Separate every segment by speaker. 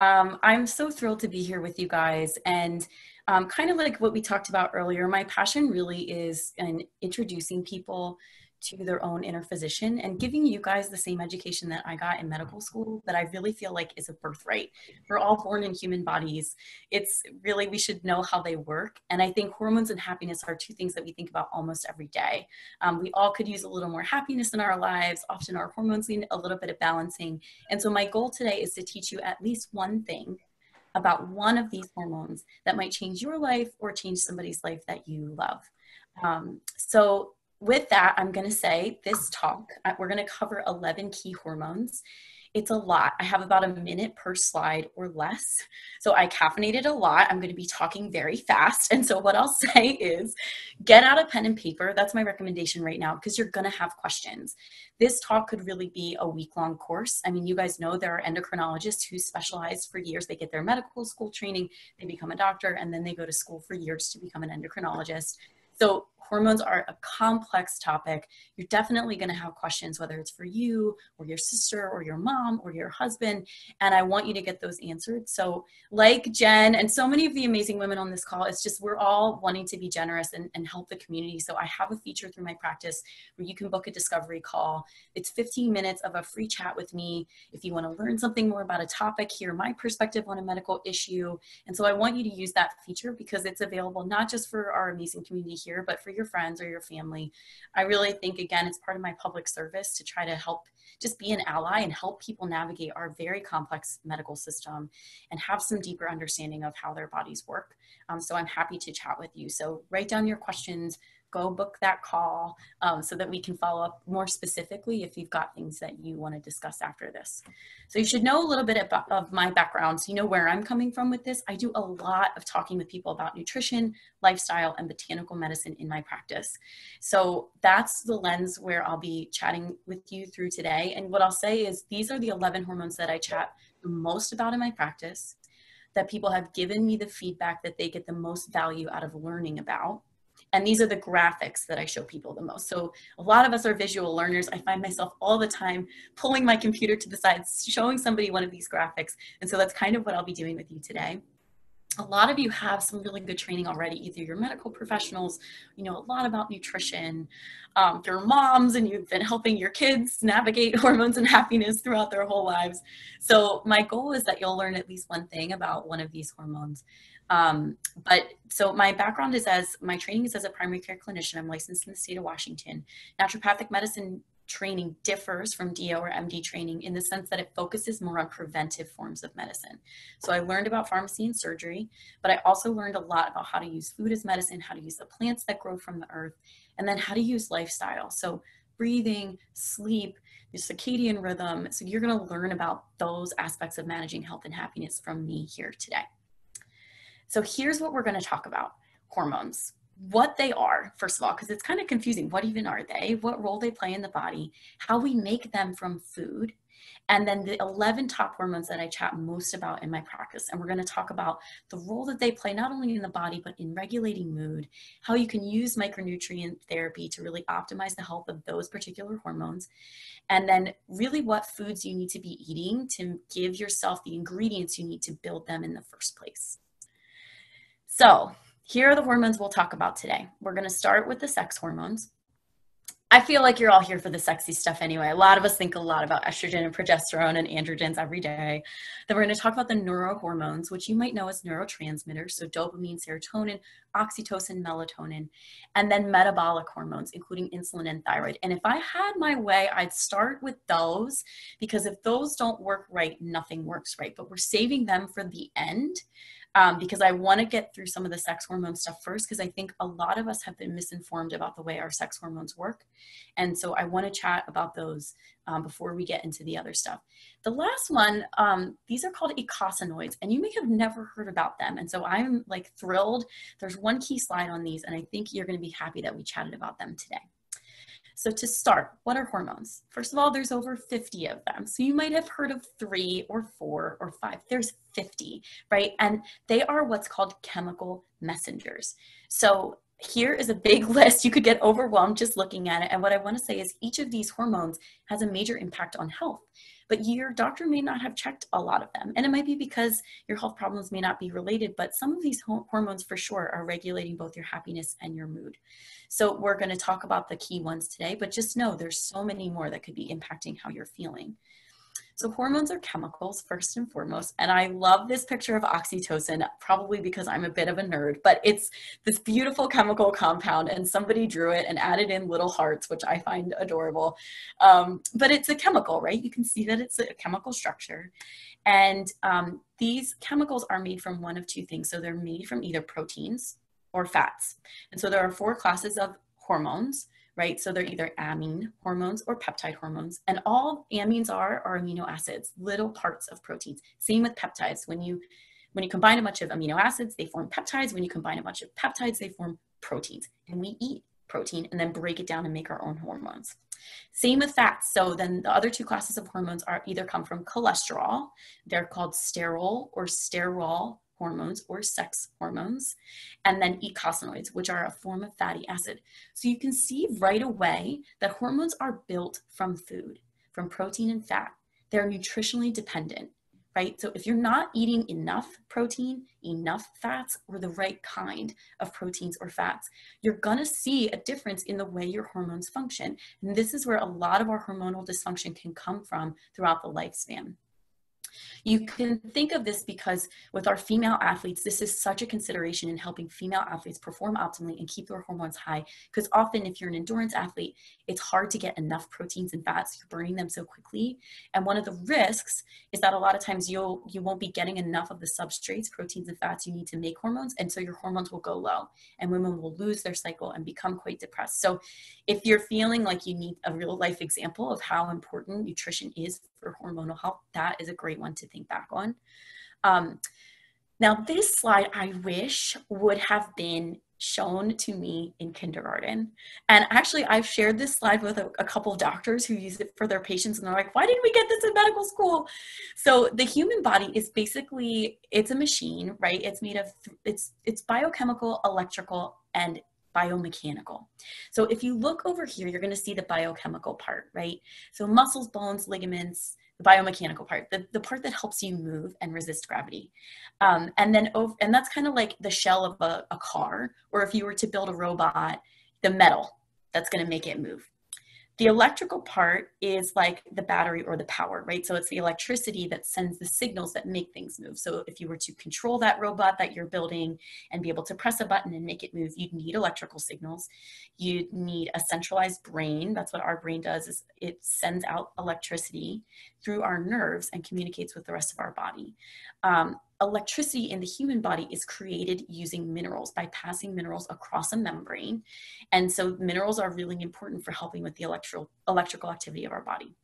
Speaker 1: Um, I'm so thrilled to be here with you guys. And um, kind of like what we talked about earlier, my passion really is in introducing people to their own inner physician and giving you guys the same education that I got in medical school that I really feel like is a birthright. We're all born in human bodies. It's really, we should know how they work. And I think hormones and happiness are two things that we think about almost every day. Um, we all could use a little more happiness in our lives. Often our hormones need a little bit of balancing. And so my goal today is to teach you at least one thing about one of these hormones that might change your life or change somebody's life that you love. Um, so with that, I'm going to say this talk, uh, we're going to cover 11 key hormones. It's a lot. I have about a minute per slide or less. So I caffeinated a lot. I'm going to be talking very fast. And so what I'll say is get out a pen and paper. That's my recommendation right now because you're going to have questions. This talk could really be a week long course. I mean, you guys know there are endocrinologists who specialize for years. They get their medical school training, they become a doctor, and then they go to school for years to become an endocrinologist. So hormones are a complex topic. You're definitely going to have questions, whether it's for you or your sister or your mom or your husband. And I want you to get those answered. So, like Jen and so many of the amazing women on this call, it's just we're all wanting to be generous and, and help the community. So, I have a feature through my practice where you can book a discovery call. It's 15 minutes of a free chat with me. If you want to learn something more about a topic, hear my perspective on a medical issue. And so, I want you to use that feature because it's available not just for our amazing community here, but for your friends or your family. I really think, again, it's part of my public service to try to help just be an ally and help people navigate our very complex medical system and have some deeper understanding of how their bodies work. Um, so I'm happy to chat with you. So write down your questions, go book that call um, so that we can follow up more specifically if you've got things that you want to discuss after this. So you should know a little bit about, of my background so you know where I'm coming from with this. I do a lot of talking with people about nutrition, lifestyle, and botanical medicine in my practice. So that's the lens where I'll be chatting with you through today. And what I'll say is these are the 11 hormones that I chat the most about in my practice that people have given me the feedback that they get the most value out of learning about and these are the graphics that I show people the most. So a lot of us are visual learners. I find myself all the time pulling my computer to the side, showing somebody one of these graphics. And so that's kind of what I'll be doing with you today. A lot of you have some really good training already. Either you're medical professionals, you know a lot about nutrition, um, you're moms, and you've been helping your kids navigate hormones and happiness throughout their whole lives. So my goal is that you'll learn at least one thing about one of these hormones. Um, but so my background is as my training is as a primary care clinician. I'm licensed in the state of Washington. Naturopathic medicine training differs from DO or MD training in the sense that it focuses more on preventive forms of medicine. So I learned about pharmacy and surgery, but I also learned a lot about how to use food as medicine, how to use the plants that grow from the earth, and then how to use lifestyle. So breathing, sleep, the circadian rhythm. So you're going to learn about those aspects of managing health and happiness from me here today. So here's what we're going to talk about hormones. What they are, first of all, because it's kind of confusing. What even are they? What role they play in the body? How we make them from food? And then the 11 top hormones that I chat most about in my practice. And we're going to talk about the role that they play not only in the body, but in regulating mood, how you can use micronutrient therapy to really optimize the health of those particular hormones. And then, really, what foods you need to be eating to give yourself the ingredients you need to build them in the first place. So here are the hormones we'll talk about today. We're going to start with the sex hormones. I feel like you're all here for the sexy stuff anyway. A lot of us think a lot about estrogen and progesterone and androgens every day. Then we're going to talk about the neurohormones, which you might know as neurotransmitters, so dopamine, serotonin, oxytocin, melatonin, and then metabolic hormones, including insulin and thyroid. And if I had my way, I'd start with those because if those don't work right, nothing works right. But we're saving them for the end um, because I want to get through some of the sex hormone stuff first because I think a lot of us have been misinformed about the way our sex hormones work. And so I want to chat about those um, before we get into the other stuff. The last one, um, these are called eicosanoids, and you may have never heard about them. And so I'm like thrilled. There's one key slide on these, and I think you're going to be happy that we chatted about them today. So to start, what are hormones? First of all, there's over 50 of them. So you might have heard of three or four or five. There's 50, right? And they are what's called chemical messengers. So here is a big list. You could get overwhelmed just looking at it. And what I want to say is each of these hormones has a major impact on health. But your doctor may not have checked a lot of them. And it might be because your health problems may not be related, but some of these hormones for sure are regulating both your happiness and your mood. So we're going to talk about the key ones today, but just know there's so many more that could be impacting how you're feeling. So hormones are chemicals first and foremost. And I love this picture of oxytocin, probably because I'm a bit of a nerd, but it's this beautiful chemical compound and somebody drew it and added in little hearts, which I find adorable. Um, but it's a chemical, right? You can see that it's a chemical structure. And um, these chemicals are made from one of two things. So they're made from either proteins or fats. And so there are four classes of hormones right? So they're either amine hormones or peptide hormones. And all amines are are amino acids, little parts of proteins. Same with peptides. When you when you combine a bunch of amino acids, they form peptides. When you combine a bunch of peptides, they form proteins. And we eat protein and then break it down and make our own hormones. Same with fats. So then the other two classes of hormones are either come from cholesterol, they're called sterol or sterol hormones or sex hormones, and then eicosanoids, which are a form of fatty acid. So you can see right away that hormones are built from food, from protein and fat. They're nutritionally dependent, right? So if you're not eating enough protein, enough fats, or the right kind of proteins or fats, you're gonna see a difference in the way your hormones function. And this is where a lot of our hormonal dysfunction can come from throughout the lifespan. You can think of this because with our female athletes, this is such a consideration in helping female athletes perform optimally and keep their hormones high. Because often, if you're an endurance athlete, it's hard to get enough proteins and fats. You're burning them so quickly. And one of the risks is that a lot of times you'll you won't be getting enough of the substrates, proteins, and fats you need to make hormones, and so your hormones will go low, and women will lose their cycle and become quite depressed. So, if you're feeling like you need a real life example of how important nutrition is for hormonal health, that is a great one to think back on. Um, now, this slide I wish would have been shown to me in kindergarten. And actually, I've shared this slide with a, a, couple of doctors who use it for their patients, and they're like, why didn't we get this in medical school? So the human body is basically, it's a machine, right? It's made of, it's, it's biochemical, electrical, and biomechanical. So if you look over here, you're going to see the biochemical part, right? So muscles, bones, ligaments, the biomechanical part, the, the part that helps you move and resist gravity. Um, and then, over, and that's kind of like the shell of a, a car, or if you were to build a robot, the metal that's going to make it move. The electrical part is like the battery or the power, right? So it's the electricity that sends the signals that make things move. So if you were to control that robot that you're building and be able to press a button and make it move, you'd need electrical signals. You'd need a centralized brain. That's what our brain does is it sends out electricity through our nerves and communicates with the rest of our body. Um, electricity in the human body is created using minerals by passing minerals across a membrane. And so minerals are really important for helping with the electrical, electrical activity of our body.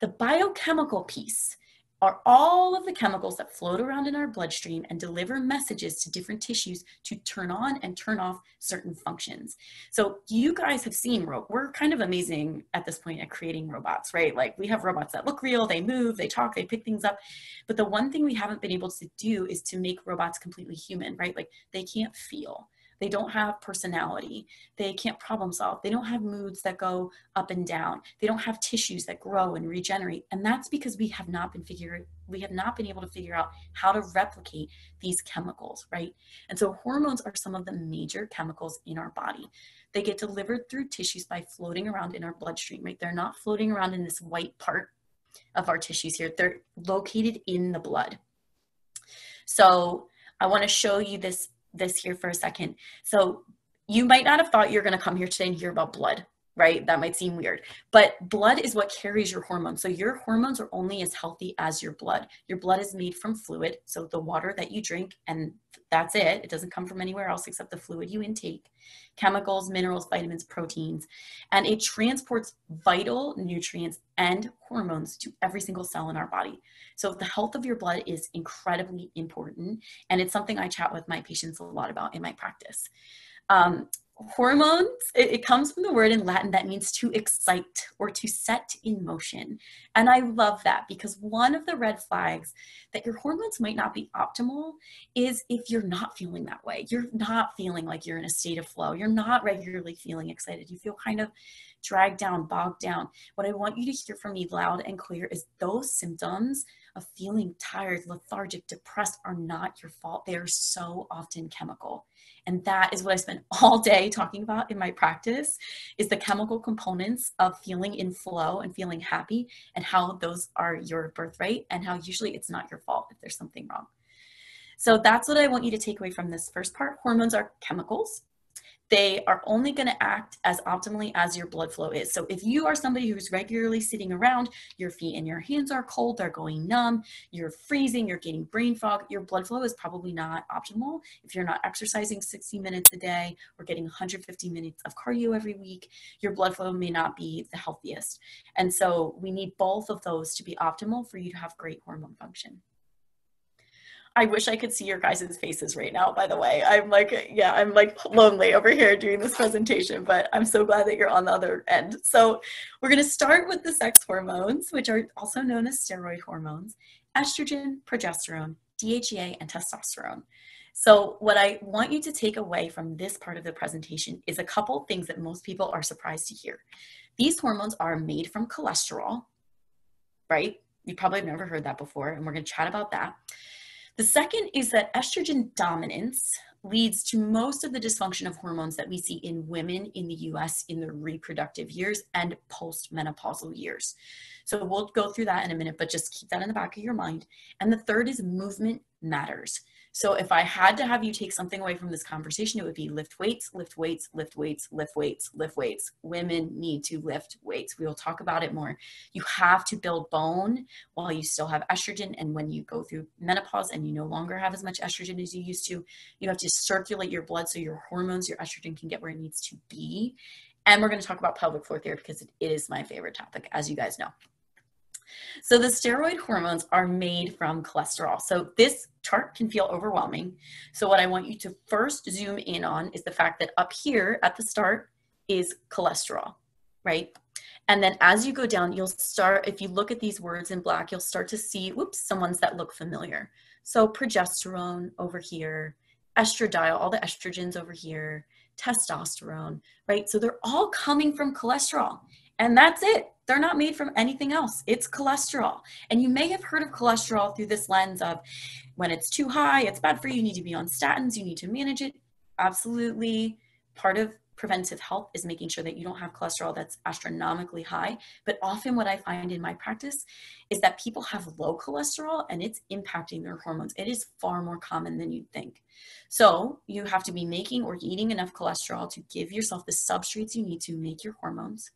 Speaker 1: The biochemical piece are all of the chemicals that float around in our bloodstream and deliver messages to different tissues to turn on and turn off certain functions. So you guys have seen, we're kind of amazing at this point at creating robots, right? Like we have robots that look real, they move, they talk, they pick things up. But the one thing we haven't been able to do is to make robots completely human, right? Like they can't feel. They don't have personality. They can't problem solve. They don't have moods that go up and down. They don't have tissues that grow and regenerate. And that's because we have not been figuring we have not been able to figure out how to replicate these chemicals, right? And so hormones are some of the major chemicals in our body. They get delivered through tissues by floating around in our bloodstream, right? They're not floating around in this white part of our tissues here. They're located in the blood. So I want to show you this this here for a second. So you might not have thought you're going to come here today and hear about blood, right? That might seem weird, but blood is what carries your hormones. So your hormones are only as healthy as your blood. Your blood is made from fluid, so the water that you drink, and that's it. It doesn't come from anywhere else except the fluid you intake, chemicals, minerals, vitamins, proteins, and it transports vital nutrients and hormones to every single cell in our body. So the health of your blood is incredibly important, and it's something I chat with my patients a lot about in my practice. Um, hormones it, it, comes from the word in latin that means to excite or to set in motion. And i love that because one of the red flags that your hormones might not be optimal is if you're not feeling that way. You're not feeling like you're in a state of flow. You're not regularly feeling excited. You feel kind of dragged down bogged down. What i want you to hear from me loud and clear is those symptoms of feeling tired lethargic depressed are not your fault. They are so often chemical and that is what I spend all day talking about in my practice is the chemical components of feeling in flow and feeling happy and how those are your birthright and how usually it's not your fault if there's something wrong. So that's what I want you to take away from this first part. Hormones are chemicals they are only going to act as optimally as your blood flow is. So if you are somebody who's regularly sitting around, your feet and your hands are cold, they're going numb, you're freezing, you're getting brain fog, your blood flow is probably not optimal. If you're not exercising 60 minutes a day or getting 150 minutes of cardio every week, your blood flow may not be the healthiest. And so we need both of those to be optimal for you to have great hormone function. I wish I could see your guys' faces right now, by the way. I'm like, yeah, I'm like lonely over here doing this presentation, but I'm so glad that you're on the other end. So we're going to start with the sex hormones, which are also known as steroid hormones, estrogen, progesterone, DHEA, and testosterone. So what I want you to take away from this part of the presentation is a couple things that most people are surprised to hear. These hormones are made from cholesterol, right? You probably have never heard that before, and we're going to chat about that. The second is that estrogen dominance leads to most of the dysfunction of hormones that we see in women in the US in the reproductive years and postmenopausal years. So we'll go through that in a minute, but just keep that in the back of your mind. And the third is movement matters. So if I had to have you take something away from this conversation, it would be lift weights, lift weights, lift weights, lift weights, lift weights. Women need to lift weights. We will talk about it more. You have to build bone while you still have estrogen. And when you go through menopause and you no longer have as much estrogen as you used to, you have to circulate your blood so your hormones, your estrogen can get where it needs to be. And we're going to talk about pelvic floor therapy because it is my favorite topic, as you guys know. So the steroid hormones are made from cholesterol. So this chart can feel overwhelming. So what I want you to first zoom in on is the fact that up here at the start is cholesterol, right? And then as you go down, you'll start, if you look at these words in black, you'll start to see, whoops, some ones that look familiar. So progesterone over here, estradiol, all the estrogens over here, testosterone, right? So they're all coming from cholesterol. And that's it. They're not made from anything else. It's cholesterol. And you may have heard of cholesterol through this lens of when it's too high, it's bad for you, you need to be on statins, you need to manage it. Absolutely. Part of preventive health is making sure that you don't have cholesterol that's astronomically high. But often, what I find in my practice is that people have low cholesterol and it's impacting their hormones. It is far more common than you'd think. So, you have to be making or eating enough cholesterol to give yourself the substrates you need to make your hormones.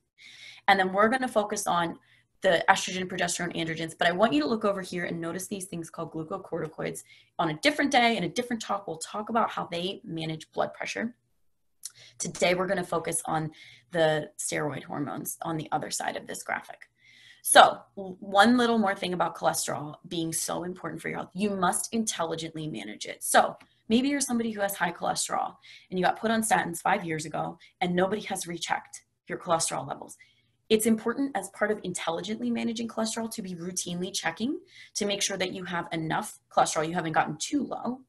Speaker 1: And then we're going to focus on the estrogen, progesterone, androgens. But I want you to look over here and notice these things called glucocorticoids. On a different day, in a different talk, we'll talk about how they manage blood pressure. Today, we're going to focus on the steroid hormones on the other side of this graphic. So, one little more thing about cholesterol being so important for your health, you must intelligently manage it. So, maybe you're somebody who has high cholesterol and you got put on statins five years ago and nobody has rechecked your cholesterol levels. It's important as part of intelligently managing cholesterol to be routinely checking to make sure that you have enough cholesterol, you haven't gotten too low,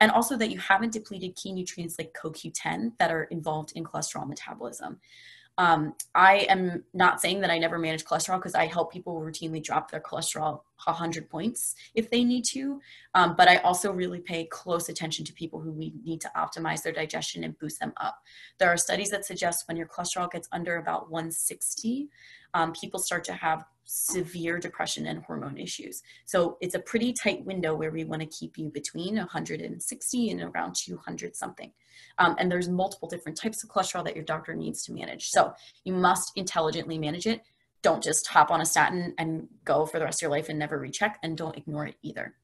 Speaker 1: and also that you haven't depleted key nutrients like CoQ10 that are involved in cholesterol metabolism. Um, I am not saying that I never manage cholesterol because I help people routinely drop their cholesterol 100 points if they need to. Um, but I also really pay close attention to people who we need to optimize their digestion and boost them up. There are studies that suggest when your cholesterol gets under about 160, um, people start to have severe depression and hormone issues. So it's a pretty tight window where we want to keep you between 160 and around 200 something. Um, and there's multiple different types of cholesterol that your doctor needs to manage. So you must intelligently manage it. Don't just hop on a statin and go for the rest of your life and never recheck, and don't ignore it either.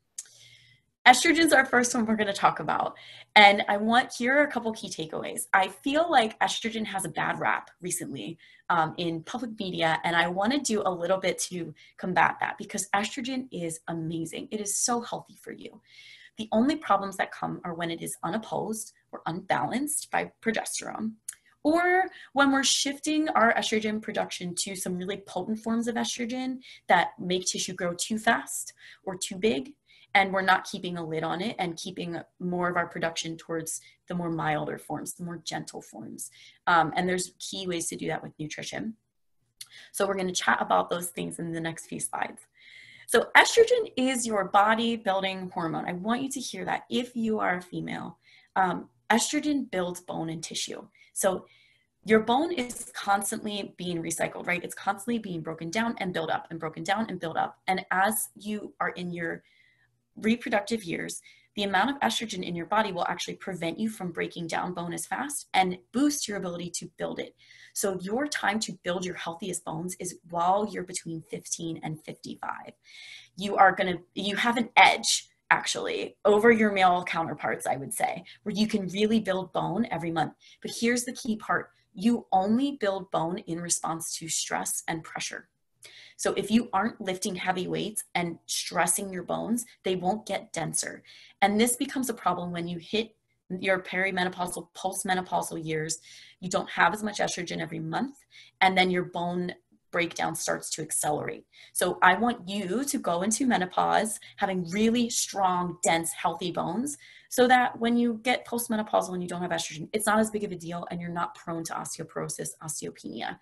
Speaker 1: Estrogen's our first one we're going to talk about. And I want here are a couple key takeaways. I feel like estrogen has a bad rap recently um, in public media, and I want to do a little bit to combat that because estrogen is amazing. It is so healthy for you. The only problems that come are when it is unopposed or unbalanced by progesterone, or when we're shifting our estrogen production to some really potent forms of estrogen that make tissue grow too fast or too big, and we're not keeping a lid on it and keeping more of our production towards the more milder forms, the more gentle forms. Um, and there's key ways to do that with nutrition. So we're going to chat about those things in the next few slides. So estrogen is your body building hormone. I want you to hear that if you are a female. Um, estrogen builds bone and tissue. So your bone is constantly being recycled, right? It's constantly being broken down and built up and broken down and built up. And as you are in your reproductive years, the amount of estrogen in your body will actually prevent you from breaking down bone as fast and boost your ability to build it. So your time to build your healthiest bones is while you're between 15 and 55. You are going to you have an edge actually over your male counterparts, I would say, where you can really build bone every month. But here's the key part. You only build bone in response to stress and pressure. So if you aren't lifting heavy weights and stressing your bones, they won't get denser. And this becomes a problem when you hit your perimenopausal, postmenopausal years. You don't have as much estrogen every month, and then your bone breakdown starts to accelerate. So I want you to go into menopause having really strong, dense, healthy bones so that when you get postmenopausal and you don't have estrogen, it's not as big of a deal and you're not prone to osteoporosis, osteopenia.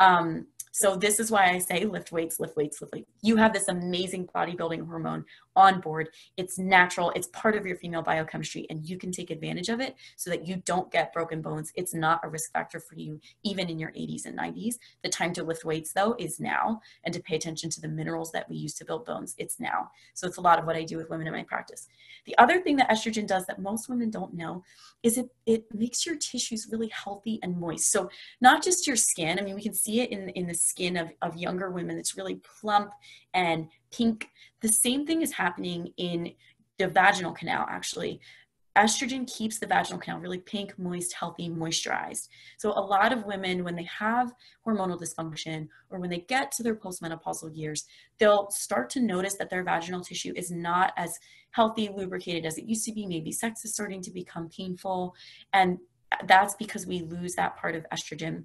Speaker 1: Um, so this is why I say lift weights, lift weights, lift weights. You have this amazing bodybuilding hormone on board. It's natural. It's part of your female biochemistry and you can take advantage of it so that you don't get broken bones. It's not a risk factor for you even in your 80s and 90s. The time to lift weights though is now and to pay attention to the minerals that we use to build bones. It's now. So it's a lot of what I do with women in my practice. The other thing that estrogen does that most women don't know is it it makes your tissues really healthy and moist. So not just your skin. I mean, we can see it in in the skin of, of younger women that's really plump and pink. The same thing is happening in the vaginal canal, actually. Estrogen keeps the vaginal canal really pink, moist, healthy, moisturized. So, a lot of women, when they have hormonal dysfunction or when they get to their postmenopausal years, they'll start to notice that their vaginal tissue is not as healthy, lubricated as it used to be. Maybe sex is starting to become painful. And that's because we lose that part of estrogen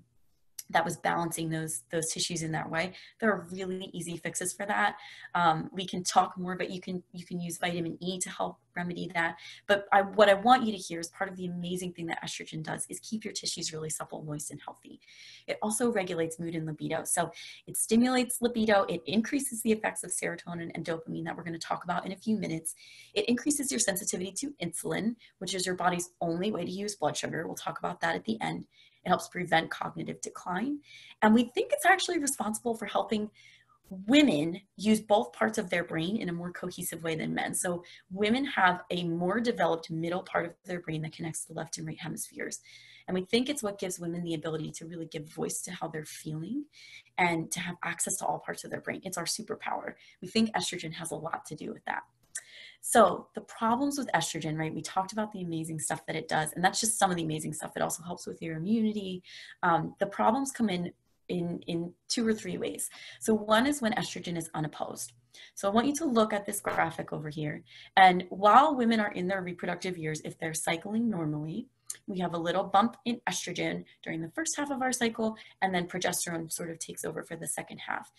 Speaker 1: that was balancing those those tissues in that way. There are really easy fixes for that. Um, we can talk more but you can you can use vitamin e to help remedy that. But I, what i want you to hear is part of the amazing thing that estrogen does is keep your tissues really supple moist and healthy. It also regulates mood and libido. So it stimulates libido it increases the effects of serotonin and dopamine that we're going to talk about in a few minutes. It increases your sensitivity to insulin which is your body's only way to use blood sugar. We'll talk about that at the end it helps prevent cognitive decline. And we think it's actually responsible for helping women use both parts of their brain in a more cohesive way than men. So women have a more developed middle part of their brain that connects the left and right hemispheres. And we think it's what gives women the ability to really give voice to how they're feeling and to have access to all parts of their brain. It's our superpower. We think estrogen has a lot to do with that. So the problems with estrogen, right? We talked about the amazing stuff that it does, and that's just some of the amazing stuff. It also helps with your immunity. Um, the problems come in in in two or three ways. So one is when estrogen is unopposed. So I want you to look at this graphic over here. And while women are in their reproductive years, if they're cycling normally, we have a little bump in estrogen during the first half of our cycle, and then progesterone sort of takes over for the second half.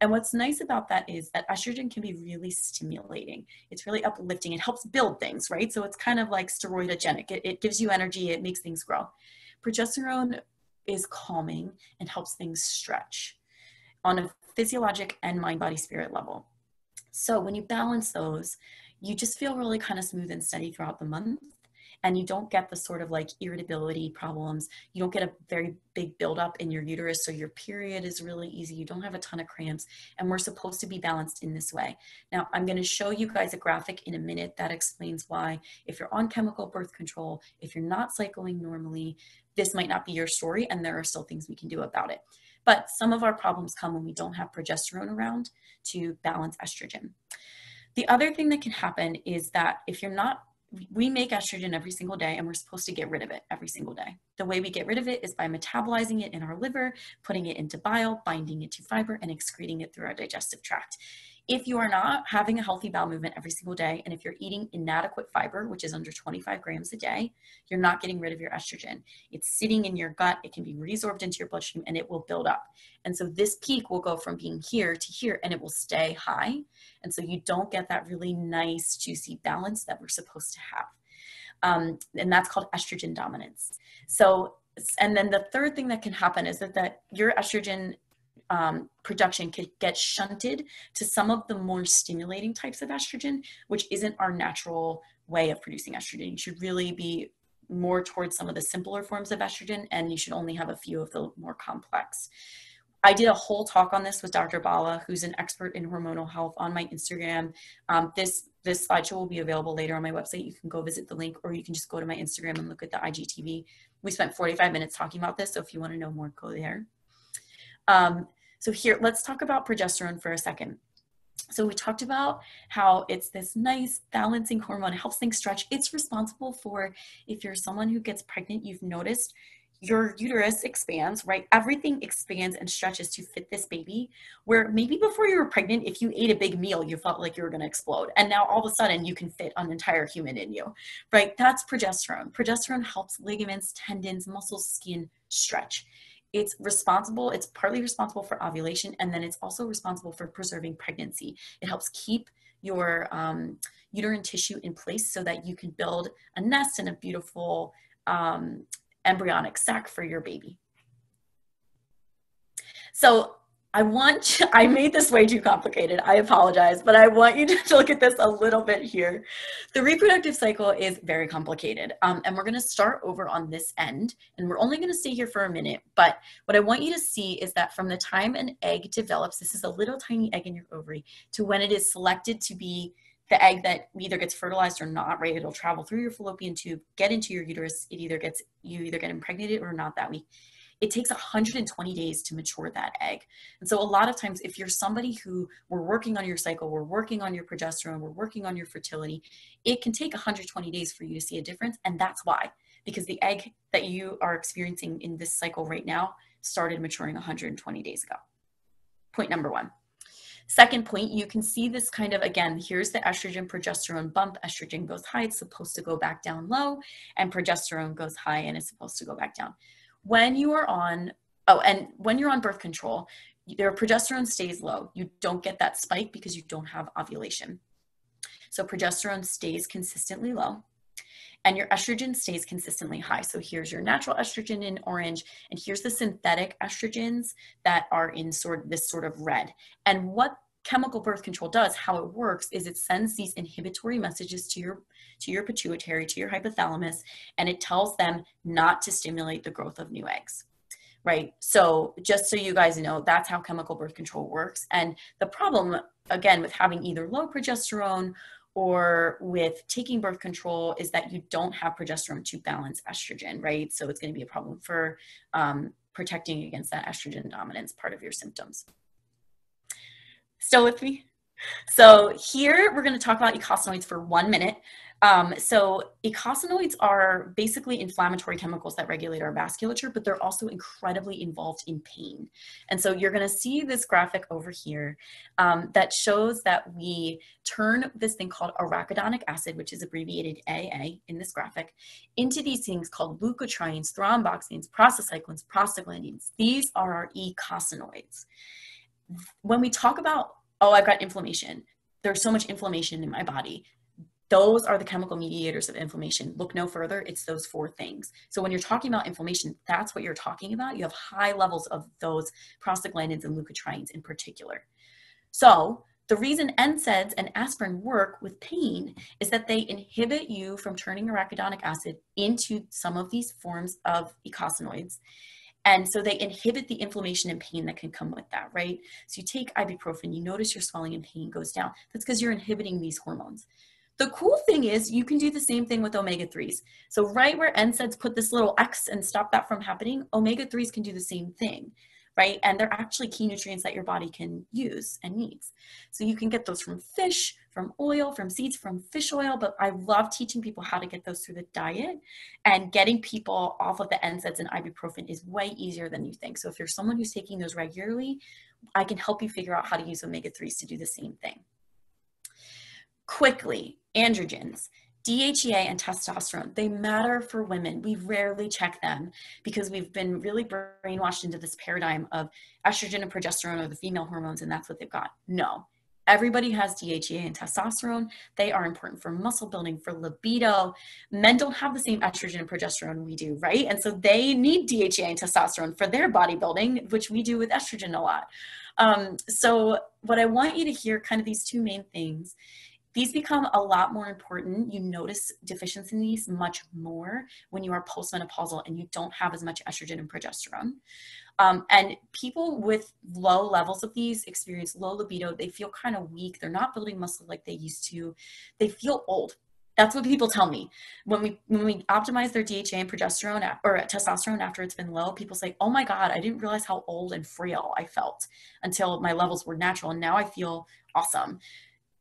Speaker 1: And what's nice about that is that estrogen can be really stimulating. It's really uplifting. It helps build things, right? So it's kind of like steroidogenic. It, it gives you energy, it makes things grow. Progesterone is calming and helps things stretch on a physiologic and mind, body, spirit level. So when you balance those, you just feel really kind of smooth and steady throughout the month and you don't get the sort of like irritability problems. You don't get a very big buildup in your uterus, so your period is really easy. You don't have a ton of cramps, and we're supposed to be balanced in this way. Now, I'm going to show you guys a graphic in a minute that explains why, if you're on chemical birth control, if you're not cycling normally, this might not be your story, and there are still things we can do about it. But some of our problems come when we don't have progesterone around to balance estrogen. The other thing that can happen is that if you're not we make estrogen every single day and we're supposed to get rid of it every single day. The way we get rid of it is by metabolizing it in our liver, putting it into bile, binding it to fiber, and excreting it through our digestive tract. If you are not having a healthy bowel movement every single day, and if you're eating inadequate fiber, which is under 25 grams a day, you're not getting rid of your estrogen. It's sitting in your gut, it can be resorbed into your bloodstream, and it will build up. And so this peak will go from being here to here, and it will stay high. And so you don't get that really nice, juicy balance that we're supposed to have. Um, and that's called estrogen dominance. So, and then the third thing that can happen is that, that your estrogen um, production could get shunted to some of the more stimulating types of estrogen, which isn't our natural way of producing estrogen. You should really be more towards some of the simpler forms of estrogen, and you should only have a few of the more complex. I did a whole talk on this with Dr. Bala, who's an expert in hormonal health, on my Instagram. Um, this this slideshow will be available later on my website. You can go visit the link, or you can just go to my Instagram and look at the IGTV. We spent 45 minutes talking about this, so if you want to know more, go there. Um, so here, let's talk about progesterone for a second. So we talked about how it's this nice balancing hormone, helps things stretch. It's responsible for if you're someone who gets pregnant, you've noticed your uterus expands, right? Everything expands and stretches to fit this baby. Where maybe before you were pregnant, if you ate a big meal, you felt like you were going to explode. And now all of a sudden you can fit an entire human in you, right? That's progesterone. Progesterone helps ligaments, tendons, muscles, skin stretch it's responsible, it's partly responsible for ovulation, and then it's also responsible for preserving pregnancy. It helps keep your um, uterine tissue in place so that you can build a nest and a beautiful um, embryonic sac for your baby. So I want, I made this way too complicated. I apologize, but I want you to look at this a little bit here. The reproductive cycle is very complicated. Um, and we're going to start over on this end. And we're only going to stay here for a minute. But what I want you to see is that from the time an egg develops, this is a little tiny egg in your ovary, to when it is selected to be the egg that either gets fertilized or not, right? It'll travel through your fallopian tube, get into your uterus. It either gets, you either get impregnated or not that week it takes 120 days to mature that egg. And so a lot of times if you're somebody who we're working on your cycle, we're working on your progesterone, we're working on your fertility, it can take 120 days for you to see a difference. And that's why, because the egg that you are experiencing in this cycle right now started maturing 120 days ago. Point number one. Second point, you can see this kind of, again, here's the estrogen progesterone bump. Estrogen goes high, it's supposed to go back down low, and progesterone goes high and it's supposed to go back down when you are on oh and when you're on birth control their progesterone stays low you don't get that spike because you don't have ovulation so progesterone stays consistently low and your estrogen stays consistently high. So here's your natural estrogen in orange, and here's the synthetic estrogens that are in sort this sort of red. And what chemical birth control does, how it works, is it sends these inhibitory messages to your to your pituitary, to your hypothalamus, and it tells them not to stimulate the growth of new eggs. Right. So just so you guys know, that's how chemical birth control works. And the problem, again, with having either low progesterone or with taking birth control is that you don't have progesterone to balance estrogen, right? So it's going to be a problem for um, protecting against that estrogen dominance part of your symptoms. Still with me? So here we're going to talk about eicosanoids for one minute. Um, so eicosanoids are basically inflammatory chemicals that regulate our vasculature, but they're also incredibly involved in pain. And so you're going to see this graphic over here um, that shows that we turn this thing called arachidonic acid, which is abbreviated AA in this graphic, into these things called leukotrienes, thromboxanes, prostacyclins, prostaglandins. These are our eicosanoids. When we talk about, oh, I've got inflammation, there's so much inflammation in my body those are the chemical mediators of inflammation. Look no further, it's those four things. So when you're talking about inflammation, that's what you're talking about. You have high levels of those prostaglandins and leukotrienes in particular. So the reason NSAIDs and aspirin work with pain is that they inhibit you from turning arachidonic acid into some of these forms of eicosanoids. And so they inhibit the inflammation and pain that can come with that, right? So you take ibuprofen, you notice your swelling and pain goes down. That's because you're inhibiting these hormones. The cool thing is you can do the same thing with omega-3s. So right where NSAIDs put this little X and stop that from happening, omega-3s can do the same thing. right? And they're actually key nutrients that your body can use and needs. So you can get those from fish, from oil, from seeds, from fish oil. But I love teaching people how to get those through the diet and getting people off of the NSAIDs and ibuprofen is way easier than you think. So if you're someone who's taking those regularly, I can help you figure out how to use omega 3s to do the same thing. Quickly, androgens. DHEA and testosterone, they matter for women. We rarely check them because we've been really brainwashed into this paradigm of estrogen and progesterone are the female hormones and that's what they've got. No, everybody has DHEA and testosterone. They are important for muscle building, for libido. Men don't have the same estrogen and progesterone we do, right? And so they need DHEA and testosterone for their bodybuilding, which we do with estrogen a lot. Um, so, what I want you to hear kind of these two main things these become a lot more important. You notice deficiencies much more when you are postmenopausal and you don't have as much estrogen and progesterone. Um, and people with low levels of these experience low libido. They feel kind of weak. They're not building muscle like they used to. They feel old. That's what people tell me when we when we optimize their DHA and progesterone or testosterone after it's been low. People say, "Oh my God, I didn't realize how old and frail I felt until my levels were natural, and now I feel awesome."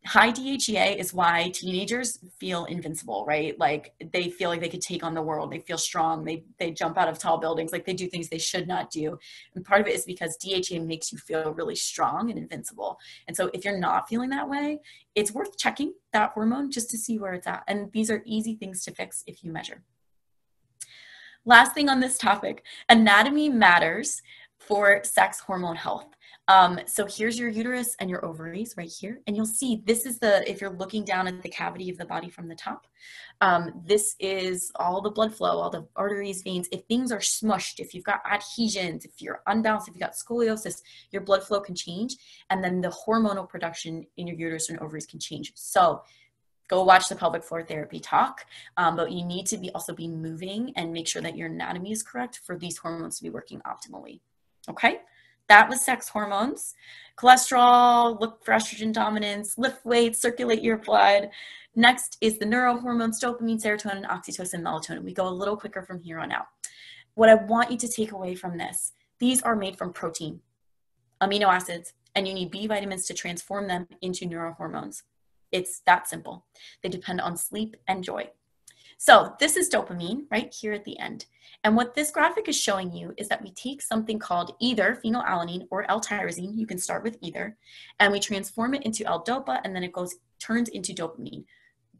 Speaker 1: High DHEA is why teenagers feel invincible, right? Like they feel like they could take on the world. They feel strong. They they jump out of tall buildings. Like they do things they should not do. And part of it is because DHEA makes you feel really strong and invincible. And so if you're not feeling that way, it's worth checking that hormone just to see where it's at. And these are easy things to fix if you measure. Last thing on this topic, anatomy matters for sex hormone health. Um, so here's your uterus and your ovaries right here. And you'll see this is the, if you're looking down at the cavity of the body from the top, um, this is all the blood flow, all the arteries, veins. If things are smushed, if you've got adhesions, if you're unbalanced, if you've got scoliosis, your blood flow can change. And then the hormonal production in your uterus and ovaries can change. So go watch the pelvic floor therapy talk um, but you need to be also be moving and make sure that your anatomy is correct for these hormones to be working optimally okay that was sex hormones. Cholesterol, look for estrogen dominance, lift weights, circulate your blood. Next is the neurohormones, dopamine, serotonin, oxytocin, melatonin. We go a little quicker from here on out. What I want you to take away from this, these are made from protein, amino acids, and you need B vitamins to transform them into neurohormones. It's that simple. They depend on sleep and joy. So this is dopamine right here at the end. And what this graphic is showing you is that we take something called either phenylalanine or L-tyrosine, you can start with either, and we transform it into L-dopa and then it goes turns into dopamine.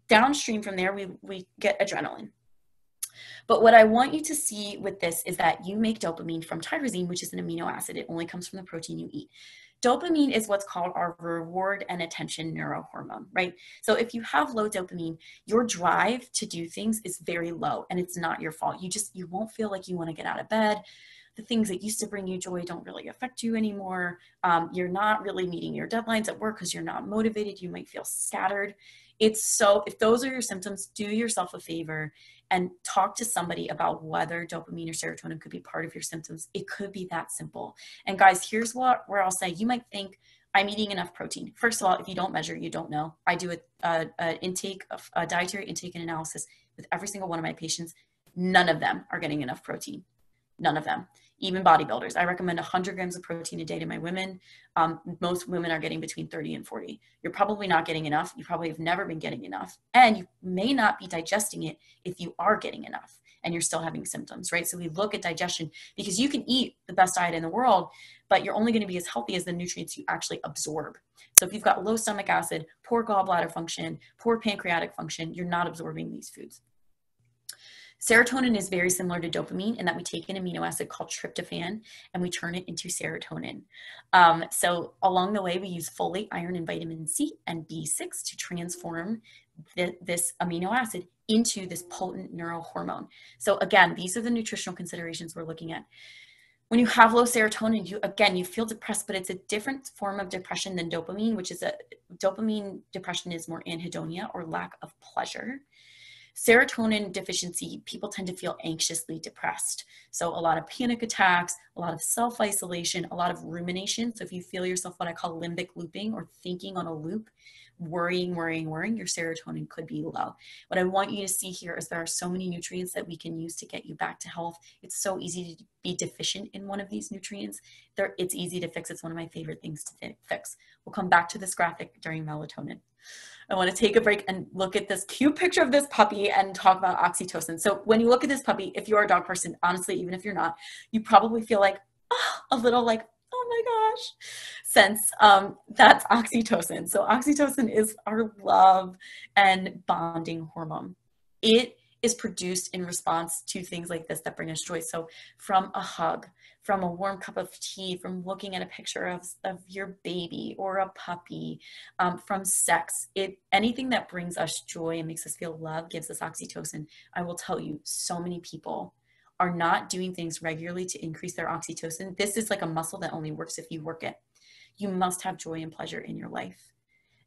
Speaker 1: Downstream from there, we, we get adrenaline. But what I want you to see with this is that you make dopamine from tyrosine, which is an amino acid. It only comes from the protein you eat. Dopamine is what's called our reward and attention neurohormone, right? So if you have low dopamine, your drive to do things is very low and it's not your fault. You just, you won't feel like you want to get out of bed. The things that used to bring you joy don't really affect you anymore. Um, you're not really meeting your deadlines at work because you're not motivated. You might feel scattered. It's so, if those are your symptoms, do yourself a favor and talk to somebody about whether dopamine or serotonin could be part of your symptoms. It could be that simple. And guys, here's what where I'll say you might think I'm eating enough protein. First of all, if you don't measure, you don't know. I do a, a, a intake, a dietary intake and analysis with every single one of my patients. None of them are getting enough protein. None of them even bodybuilders. I recommend 100 grams of protein a day to my women. Um, most women are getting between 30 and 40. You're probably not getting enough. You probably have never been getting enough. And you may not be digesting it if you are getting enough and you're still having symptoms, right? So we look at digestion because you can eat the best diet in the world, but you're only going to be as healthy as the nutrients you actually absorb. So if you've got low stomach acid, poor gallbladder function, poor pancreatic function, you're not absorbing these foods. Serotonin is very similar to dopamine in that we take an amino acid called tryptophan and we turn it into serotonin. Um, so along the way, we use folate, iron, and vitamin C and B6 to transform the, this amino acid into this potent neurohormone. So again, these are the nutritional considerations we're looking at. When you have low serotonin, you again you feel depressed, but it's a different form of depression than dopamine, which is a dopamine depression is more anhedonia or lack of pleasure serotonin deficiency, people tend to feel anxiously depressed. So, a lot of panic attacks, a lot of self isolation, a lot of rumination. So, if you feel yourself what I call limbic looping or thinking on a loop, worrying, worrying, worrying, your serotonin could be low. What I want you to see here is there are so many nutrients that we can use to get you back to health. It's so easy to be deficient in one of these nutrients. It's easy to fix. It's one of my favorite things to fix. We'll come back to this graphic during melatonin. I want to take a break and look at this cute picture of this puppy and talk about oxytocin. So when you look at this puppy, if you're a dog person, honestly, even if you're not, you probably feel like oh, a little like, oh my gosh, sense. Um, that's oxytocin. So oxytocin is our love and bonding hormone. It is produced in response to things like this that bring us joy. So from a hug, from a warm cup of tea, from looking at a picture of, of your baby or a puppy, um, from sex, it anything that brings us joy and makes us feel love gives us oxytocin. I will tell you, so many people are not doing things regularly to increase their oxytocin. This is like a muscle that only works if you work it. You must have joy and pleasure in your life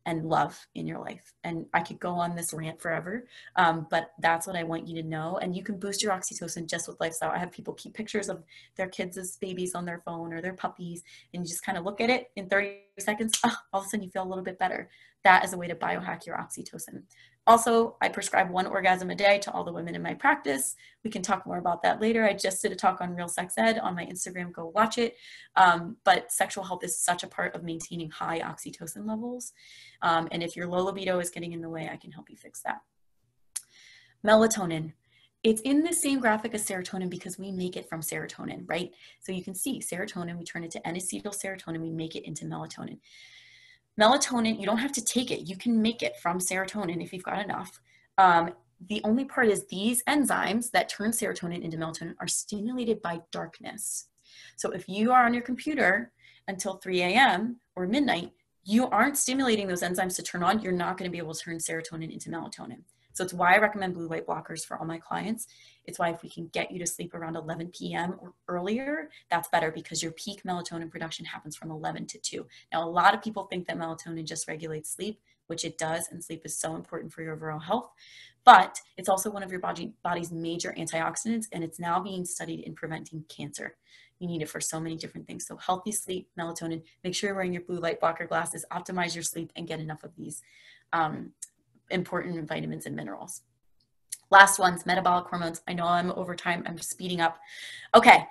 Speaker 1: and love in your life. And I could go on this rant forever, um, but that's what I want you to know. And you can boost your oxytocin just with lifestyle. I have people keep pictures of their kids as babies on their phone or their puppies, and you just kind of look at it in 30 seconds. Oh, all of a sudden, you feel a little bit better. That is a way to biohack your oxytocin. Also, I prescribe one orgasm a day to all the women in my practice. We can talk more about that later. I just did a talk on Real Sex Ed on my Instagram. Go watch it. Um, but sexual health is such a part of maintaining high oxytocin levels. Um, and if your low libido is getting in the way, I can help you fix that. Melatonin. It's in the same graphic as serotonin because we make it from serotonin, right? So you can see serotonin, we turn it to N-acetyl serotonin, we make it into melatonin. Melatonin, you don't have to take it. You can make it from serotonin if you've got enough. Um, the only part is these enzymes that turn serotonin into melatonin are stimulated by darkness. So if you are on your computer until 3 a.m. or midnight, you aren't stimulating those enzymes to turn on. You're not going to be able to turn serotonin into melatonin. So it's why I recommend blue light blockers for all my clients. It's why if we can get you to sleep around 11 p.m. or earlier, that's better because your peak melatonin production happens from 11 to 2. Now, a lot of people think that melatonin just regulates sleep, which it does, and sleep is so important for your overall health. But it's also one of your body, body's major antioxidants, and it's now being studied in preventing cancer. You need it for so many different things. So, healthy sleep, melatonin, make sure you're wearing your blue light blocker glasses, optimize your sleep, and get enough of these um, important vitamins and minerals. Last one's metabolic hormones. I know I'm over time, I'm speeding up. Okay,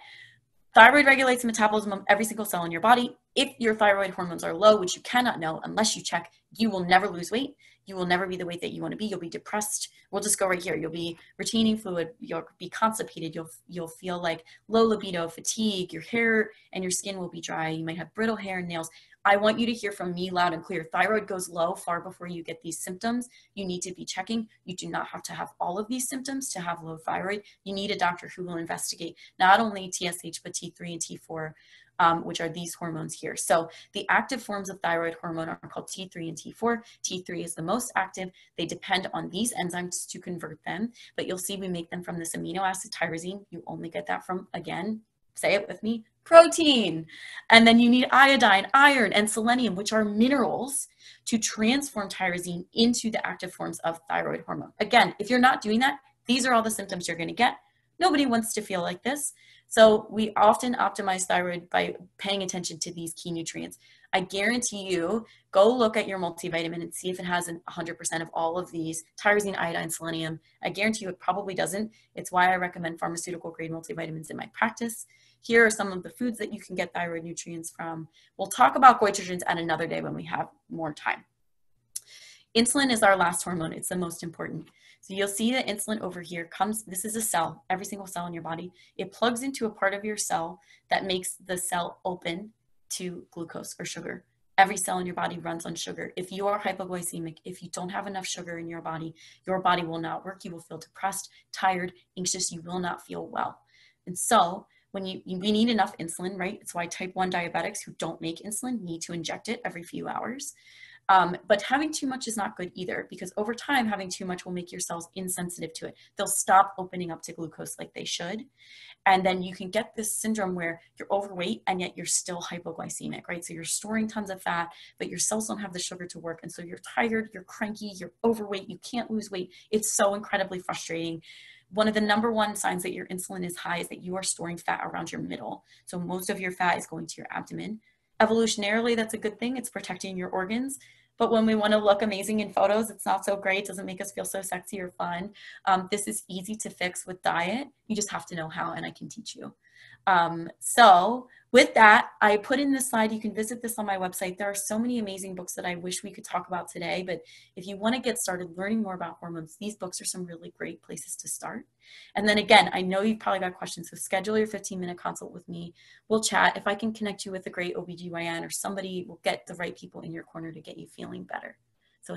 Speaker 1: thyroid regulates the metabolism of every single cell in your body. If your thyroid hormones are low, which you cannot know unless you check, you will never lose weight. You will never be the weight that you want to be. You'll be depressed. We'll just go right here. You'll be retaining fluid. You'll be constipated. You'll you'll feel like low libido, fatigue. Your hair and your skin will be dry. You might have brittle hair and nails. I want you to hear from me loud and clear. Thyroid goes low far before you get these symptoms. You need to be checking. You do not have to have all of these symptoms to have low thyroid. You need a doctor who will investigate not only TSH, but T3 and T4, um, which are these hormones here. So the active forms of thyroid hormone are called T3 and T4. T3 is the most active. They depend on these enzymes to convert them, but you'll see we make them from this amino acid tyrosine. You only get that from, again, say it with me, protein. And then you need iodine, iron, and selenium, which are minerals to transform tyrosine into the active forms of thyroid hormone. Again, if you're not doing that, these are all the symptoms you're going to get. Nobody wants to feel like this. So we often optimize thyroid by paying attention to these key nutrients. I guarantee you, go look at your multivitamin and see if it has 100% of all of these tyrosine, iodine, selenium. I guarantee you it probably doesn't. It's why I recommend pharmaceutical grade multivitamins in my practice. Here are some of the foods that you can get thyroid nutrients from. We'll talk about goitrogens at another day when we have more time. Insulin is our last hormone. It's the most important. So you'll see that insulin over here comes, this is a cell, every single cell in your body. It plugs into a part of your cell that makes the cell open to glucose or sugar. Every cell in your body runs on sugar. If you are hypoglycemic, if you don't have enough sugar in your body, your body will not work. You will feel depressed, tired, anxious. You will not feel well. And so when you, we need enough insulin, right? It's why type 1 diabetics who don't make insulin need to inject it every few hours. Um, but having too much is not good either because over time, having too much will make your cells insensitive to it. They'll stop opening up to glucose like they should. And then you can get this syndrome where you're overweight and yet you're still hypoglycemic, right? So you're storing tons of fat, but your cells don't have the sugar to work. And so you're tired, you're cranky, you're overweight, you can't lose weight. It's so incredibly frustrating one of the number one signs that your insulin is high is that you are storing fat around your middle. So most of your fat is going to your abdomen. Evolutionarily, that's a good thing. It's protecting your organs. but when we want to look amazing in photos, it's not so great, doesn't make us feel so sexy or fun. Um, this is easy to fix with diet. You just have to know how, and I can teach you. Um, so with that, I put in this slide. You can visit this on my website. There are so many amazing books that I wish we could talk about today, but if you want to get started learning more about hormones, these books are some really great places to start. And then again, I know you've probably got questions, so schedule your 15 minute consult with me. We'll chat. If I can connect you with a great OBGYN or somebody, we'll get the right people in your corner to get you feeling better.